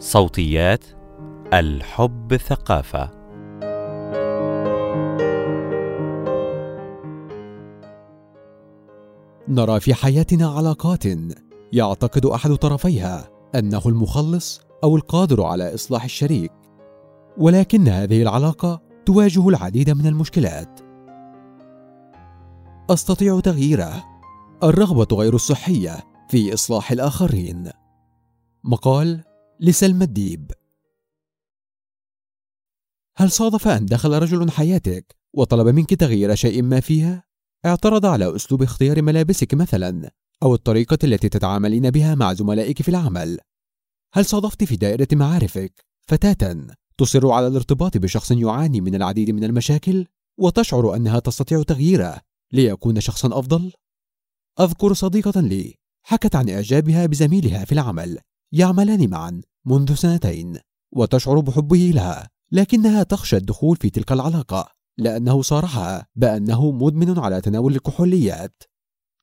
صوتيات الحب ثقافة. نرى في حياتنا علاقات يعتقد أحد طرفيها أنه المخلص أو القادر على إصلاح الشريك ولكن هذه العلاقة تواجه العديد من المشكلات. أستطيع تغييره الرغبة غير الصحية في إصلاح الآخرين. مقال لسلمى الديب. هل صادف أن دخل رجل حياتك وطلب منك تغيير شيء ما فيها؟ اعترض على أسلوب اختيار ملابسك مثلا أو الطريقة التي تتعاملين بها مع زملائك في العمل. هل صادفت في دائرة معارفك؟ فتاة تصر على الارتباط بشخص يعاني من العديد من المشاكل وتشعر أنها تستطيع تغييره ليكون شخصا أفضل؟ أذكر صديقة لي حكت عن إعجابها بزميلها في العمل. يعملان معا منذ سنتين وتشعر بحبه لها لكنها تخشى الدخول في تلك العلاقة لأنه صارحها بأنه مدمن على تناول الكحوليات.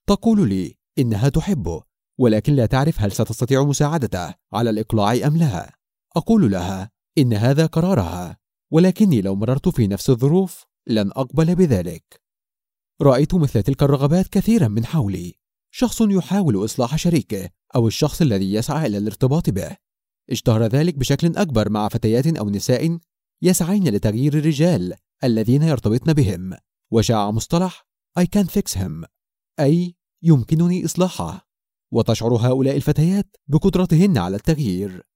تقول لي إنها تحبه ولكن لا تعرف هل ستستطيع مساعدته على الإقلاع أم لا. أقول لها إن هذا قرارها ولكني لو مررت في نفس الظروف لن أقبل بذلك. رأيت مثل تلك الرغبات كثيرا من حولي. شخص يحاول إصلاح شريكه أو الشخص الذي يسعى إلى الارتباط به. اشتهر ذلك بشكل أكبر مع فتيات أو نساء يسعين لتغيير الرجال الذين يرتبطن بهم وشاع مصطلح I can fix him أي يمكنني إصلاحه وتشعر هؤلاء الفتيات بقدرتهن على التغيير.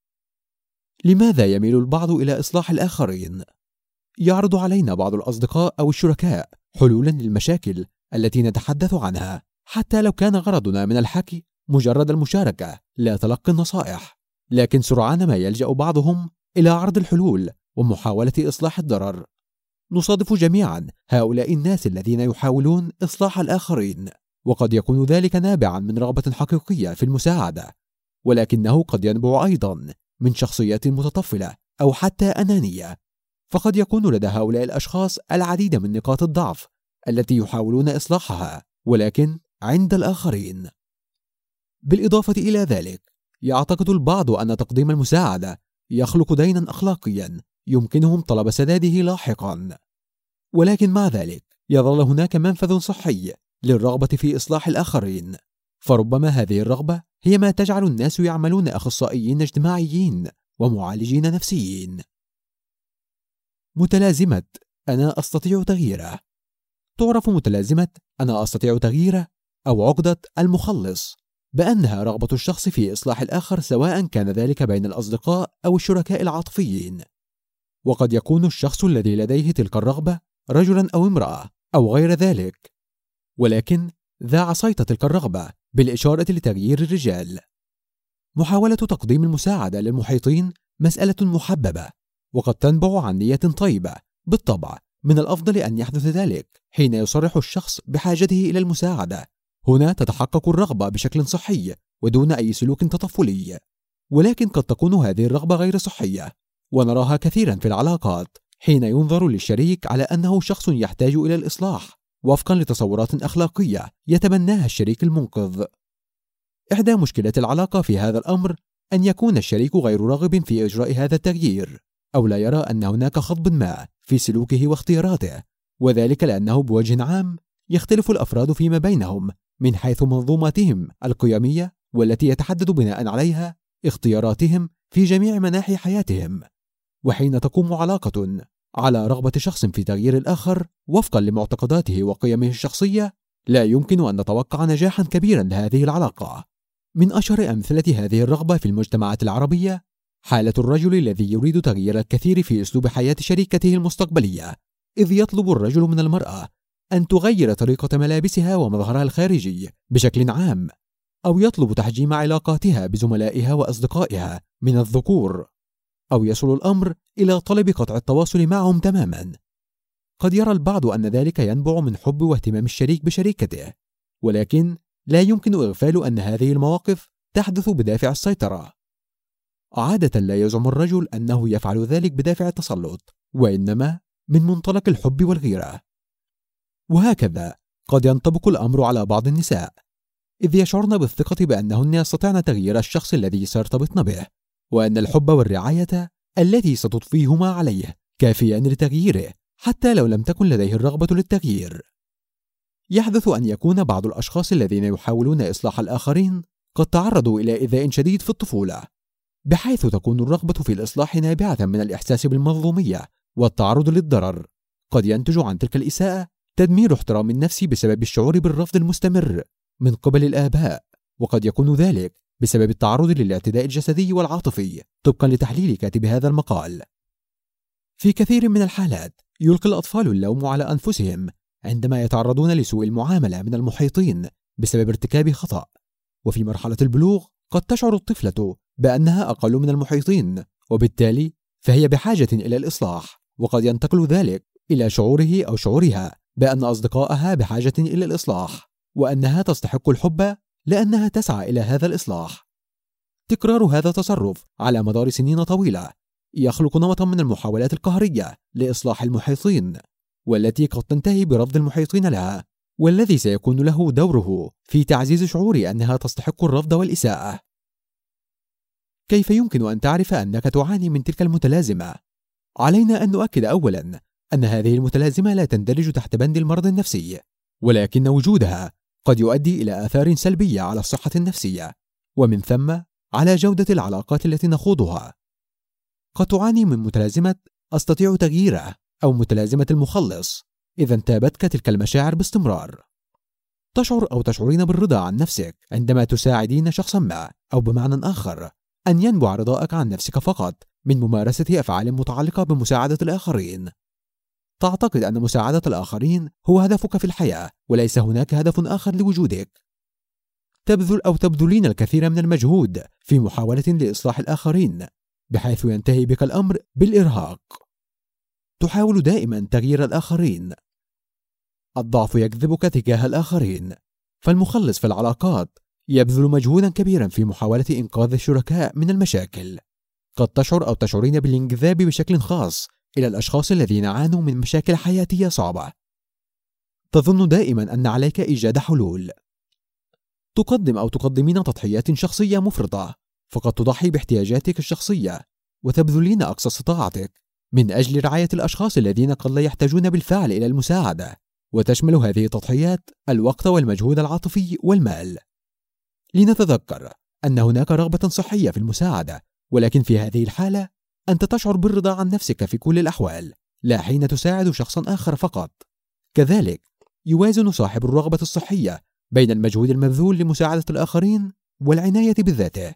لماذا يميل البعض إلى إصلاح الآخرين؟ يعرض علينا بعض الأصدقاء أو الشركاء حلولا للمشاكل التي نتحدث عنها. حتى لو كان غرضنا من الحكي مجرد المشاركة لا تلقي النصائح. لكن سرعان ما يلجأ بعضهم إلى عرض الحلول ومحاولة إصلاح الضرر. نصادف جميعا هؤلاء الناس الذين يحاولون إصلاح الآخرين وقد يكون ذلك نابعا من رغبة حقيقية في المساعدة. ولكنه قد ينبع أيضا من شخصيات متطفلة أو حتى أنانية. فقد يكون لدى هؤلاء الأشخاص العديد من نقاط الضعف التي يحاولون إصلاحها ولكن عند الآخرين. بالإضافة إلى ذلك يعتقد البعض أن تقديم المساعدة يخلق دينا أخلاقيا يمكنهم طلب سداده لاحقا. ولكن مع ذلك يظل هناك منفذ صحي للرغبة في إصلاح الآخرين. فربما هذه الرغبة هي ما تجعل الناس يعملون أخصائيين اجتماعيين ومعالجين نفسيين. متلازمة أنا أستطيع تغييره. تعرف متلازمة أنا أستطيع تغييره؟ أو عقدة المخلص بأنها رغبة الشخص في إصلاح الآخر سواء كان ذلك بين الأصدقاء أو الشركاء العاطفيين. وقد يكون الشخص الذي لديه تلك الرغبة رجلا أو امرأة أو غير ذلك. ولكن ذا عصيت تلك الرغبة بالإشارة لتغيير الرجال. محاولة تقديم المساعدة للمحيطين مسألة محببة وقد تنبع عن نية طيبة بالطبع من الأفضل أن يحدث ذلك حين يصرح الشخص بحاجته إلى المساعدة. هنا تتحقق الرغبة بشكل صحي ودون أي سلوك تطفلي. ولكن قد تكون هذه الرغبة غير صحية ونراها كثيرا في العلاقات حين ينظر للشريك على أنه شخص يحتاج إلى الإصلاح وفقا لتصورات أخلاقية يتبناها الشريك المنقذ. إحدى مشكلات العلاقة في هذا الأمر أن يكون الشريك غير راغب في إجراء هذا التغيير أو لا يرى أن هناك خطب ما في سلوكه واختياراته وذلك لأنه بوجه عام يختلف الأفراد فيما بينهم من حيث منظوماتهم القيمية والتي يتحدد بناء عليها اختياراتهم في جميع مناحي حياتهم. وحين تقوم علاقة على رغبة شخص في تغيير الآخر وفقا لمعتقداته وقيمه الشخصية لا يمكن أن نتوقع نجاحا كبيرا لهذه العلاقة. من أشهر أمثلة هذه الرغبة في المجتمعات العربية حالة الرجل الذي يريد تغيير الكثير في أسلوب حياة شريكته المستقبلية إذ يطلب الرجل من المرأة أن تغير طريقة ملابسها ومظهرها الخارجي بشكل عام أو يطلب تحجيم علاقاتها بزملائها وأصدقائها من الذكور أو يصل الأمر إلى طلب قطع التواصل معهم تماما. قد يرى البعض أن ذلك ينبع من حب واهتمام الشريك بشريكته ولكن لا يمكن إغفال أن هذه المواقف تحدث بدافع السيطرة. عادة لا يزعم الرجل أنه يفعل ذلك بدافع التسلط وإنما من منطلق الحب والغيرة. وهكذا قد ينطبق الأمر على بعض النساء إذ يشعرن بالثقة بأنهن يستطعن تغيير الشخص الذي سيرتبطن به وأن الحب والرعاية التي ستضفيهما عليه كافيان لتغييره حتى لو لم تكن لديه الرغبة للتغيير. يحدث أن يكون بعض الأشخاص الذين يحاولون إصلاح الآخرين قد تعرضوا إلى إيذاء شديد في الطفولة، بحيث تكون الرغبة في الإصلاح نابعة من الإحساس بالمظلومية والتعرض للضرر. قد ينتج عن تلك الإساءة تدمير احترام النفس بسبب الشعور بالرفض المستمر من قبل الآباء، وقد يكون ذلك بسبب التعرض للاعتداء الجسدي والعاطفي طبقا لتحليل كاتب هذا المقال. في كثير من الحالات يلقي الأطفال اللوم على أنفسهم عندما يتعرضون لسوء المعاملة من المحيطين بسبب ارتكاب خطأ وفي مرحلة البلوغ قد تشعر الطفلة بأنها أقل من المحيطين وبالتالي فهي بحاجة إلى الإصلاح وقد ينتقل ذلك إلى شعوره أو شعورها بأن أصدقائها بحاجة إلى الإصلاح وأنها تستحق الحب لأنها تسعى إلى هذا الإصلاح تكرار هذا التصرف على مدار سنين طويلة يخلق نمطا من المحاولات القهرية لإصلاح المحيطين والتي قد تنتهي برفض المحيطين لها والذي سيكون له دوره في تعزيز شعور أنها تستحق الرفض والإساءة كيف يمكن أن تعرف أنك تعاني من تلك المتلازمة؟ علينا أن نؤكد أولا أن هذه المتلازمة لا تندرج تحت بند المرض النفسي ولكن وجودها قد يؤدي إلى آثار سلبية على الصحة النفسية ومن ثم على جودة العلاقات التي نخوضها. قد تعاني من متلازمة أستطيع تغييره أو متلازمة المخلص إذا انتابتك تلك المشاعر باستمرار. تشعر أو تشعرين بالرضا عن نفسك عندما تساعدين شخصا ما أو بمعنى آخر أن ينبع رضاءك عن نفسك فقط من ممارسة أفعال متعلقة بمساعدة الآخرين. تعتقد أن مساعدة الآخرين هو هدفك في الحياة وليس هناك هدف آخر لوجودك. تبذل أو تبذلين الكثير من المجهود في محاولة لإصلاح الآخرين بحيث ينتهي بك الأمر بالإرهاق. تحاول دائما تغيير الآخرين. الضعف يجذبك تجاه الآخرين. فالمخلص في العلاقات يبذل مجهودا كبيرا في محاولة إنقاذ الشركاء من المشاكل. قد تشعر أو تشعرين بالانجذاب بشكل خاص إلى الأشخاص الذين عانوا من مشاكل حياتية صعبة. تظن دائما أن عليك إيجاد حلول. تقدم أو تقدمين تضحيات شخصية مفرطة فقد تضحي باحتياجاتك الشخصية وتبذلين أقصى استطاعتك من أجل رعاية الأشخاص الذين قد لا يحتاجون بالفعل إلى المساعدة وتشمل هذه التضحيات الوقت والمجهود العاطفي والمال. لنتذكر أن هناك رغبة صحية في المساعدة ولكن في هذه الحالة أنت تشعر بالرضا عن نفسك في كل الأحوال لا حين تساعد شخصا آخر فقط. كذلك يوازن صاحب الرغبة الصحية بين المجهود المبذول لمساعدة الآخرين والعناية بذاته.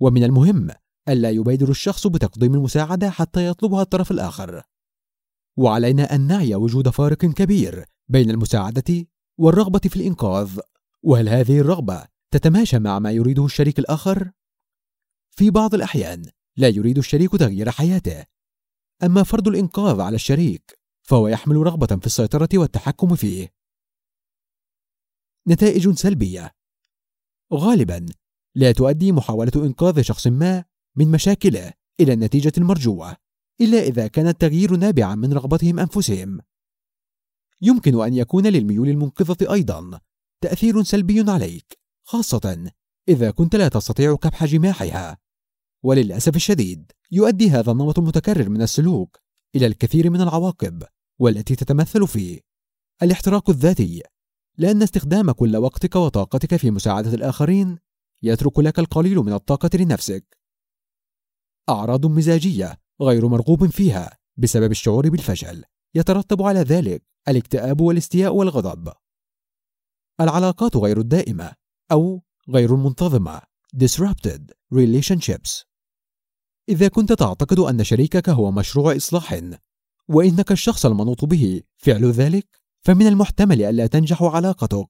ومن المهم ألا يبادر الشخص بتقديم المساعدة حتى يطلبها الطرف الآخر. وعلينا أن نعي وجود فارق كبير بين المساعدة والرغبة في الإنقاذ. وهل هذه الرغبة تتماشى مع ما يريده الشريك الآخر؟ في بعض الأحيان لا يريد الشريك تغيير حياته. أما فرض الإنقاذ على الشريك فهو يحمل رغبة في السيطرة والتحكم فيه. نتائج سلبية. غالبا لا تؤدي محاولة إنقاذ شخص ما من مشاكله إلى النتيجة المرجوة إلا إذا كان التغيير نابعا من رغبتهم أنفسهم. يمكن أن يكون للميول المنقذة أيضا تأثير سلبي عليك خاصة إذا كنت لا تستطيع كبح جماحها. وللأسف الشديد يؤدي هذا النمط المتكرر من السلوك إلى الكثير من العواقب والتي تتمثل في الاحتراق الذاتي لأن استخدام كل وقتك وطاقتك في مساعدة الآخرين يترك لك القليل من الطاقة لنفسك. أعراض مزاجية غير مرغوب فيها بسبب الشعور بالفشل يترتب على ذلك الاكتئاب والاستياء والغضب. العلاقات غير الدائمة أو غير المنتظمة disrupted relationships. إذا كنت تعتقد أن شريكك هو مشروع إصلاح وإنك الشخص المنوط به فعل ذلك؟ فمن المحتمل ألا تنجح علاقتك.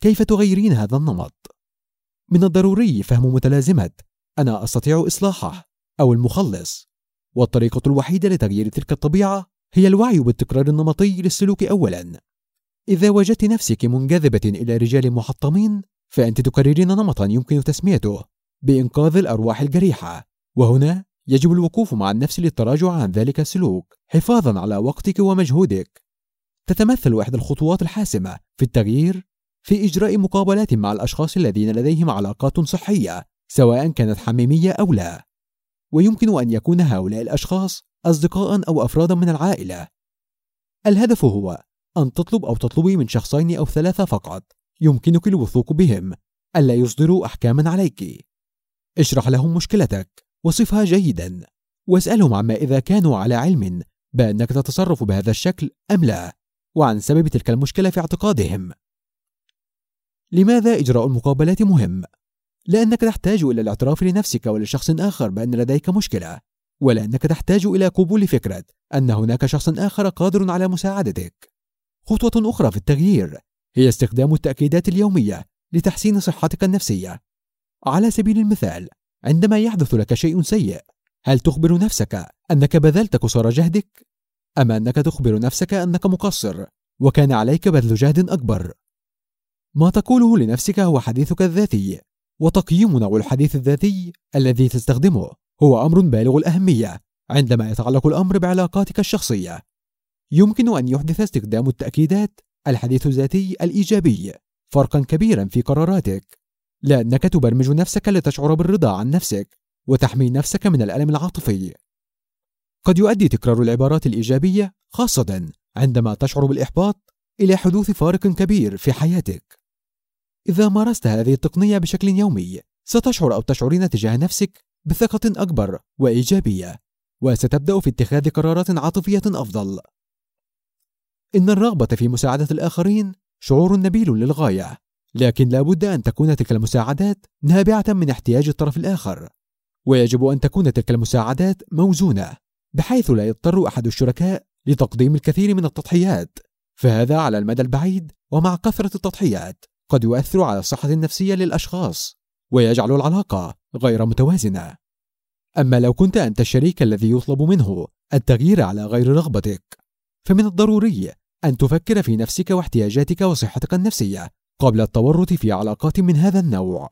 كيف تغيرين هذا النمط؟ من الضروري فهم متلازمة. أنا أستطيع إصلاحه أو المخلص والطريقة الوحيدة لتغيير تلك الطبيعة هي الوعي بالتكرار النمطي للسلوك أولا. إذا وجدت نفسك منجذبة إلى رجال محطمين فأنت تكررين نمطا يمكن تسميته. بإنقاذ الأرواح الجريحة. وهنا يجب الوقوف مع النفس للتراجع عن ذلك السلوك حفاظا على وقتك ومجهودك. تتمثل إحدى الخطوات الحاسمة في التغيير في إجراء مقابلات مع الأشخاص الذين لديهم علاقات صحية سواء كانت حميمية أو لا. ويمكن أن يكون هؤلاء الأشخاص أصدقاء أو أفرادا من العائلة. الهدف هو أن تطلب أو تطلبي من شخصين أو ثلاثة فقط. يمكنك الوثوق بهم. ألا يصدروا أحكاما عليك. اشرح لهم مشكلتك. وصفها جيدا. واسألهم عما إذا كانوا على علم بأنك تتصرف بهذا الشكل أم لا. وعن سبب تلك المشكلة في اعتقادهم. لماذا إجراء المقابلات مهم؟ لأنك تحتاج إلى الاعتراف لنفسك ولشخص آخر بأن لديك مشكلة. ولأنك تحتاج إلى قبول فكرة أن هناك شخص آخر قادر على مساعدتك. خطوة أخرى في التغيير هي استخدام التأكيدات اليومية لتحسين صحتك النفسية. على سبيل المثال عندما يحدث لك شيء سيء هل تخبر نفسك أنك بذلت قصارى جهدك؟ أم أنك تخبر نفسك أنك مقصر وكان عليك بذل جهد أكبر؟ ما تقوله لنفسك هو حديثك الذاتي وتقييم نوع الحديث الذاتي الذي تستخدمه هو أمر بالغ الأهمية عندما يتعلق الأمر بعلاقاتك الشخصية يمكن أن يحدث استخدام التأكيدات الحديث الذاتي الإيجابي فرقا كبيرا في قراراتك لأنك تبرمج نفسك لتشعر بالرضا عن نفسك وتحمي نفسك من الألم العاطفي. قد يؤدي تكرار العبارات الإيجابية خاصة عندما تشعر بالإحباط إلى حدوث فارق كبير في حياتك. إذا مارست هذه التقنية بشكل يومي ستشعر أو تشعرين تجاه نفسك بثقة أكبر وإيجابية وستبدأ في اتخاذ قرارات عاطفية أفضل. إن الرغبة في مساعدة الآخرين شعور نبيل للغاية. لكن لا بد أن تكون تلك المساعدات نابعة من احتياج الطرف الآخر. ويجب أن تكون تلك المساعدات موزونة بحيث لا يضطر أحد الشركاء لتقديم الكثير من التضحيات. فهذا على المدى البعيد ومع كثرة التضحيات قد يؤثر على الصحة النفسية للأشخاص ويجعل العلاقة غير متوازنة. أما لو كنت أنت الشريك الذي يطلب منه التغيير على غير رغبتك فمن الضروري أن تفكر في نفسك واحتياجاتك وصحتك النفسية. قبل التورط في علاقات من هذا النوع.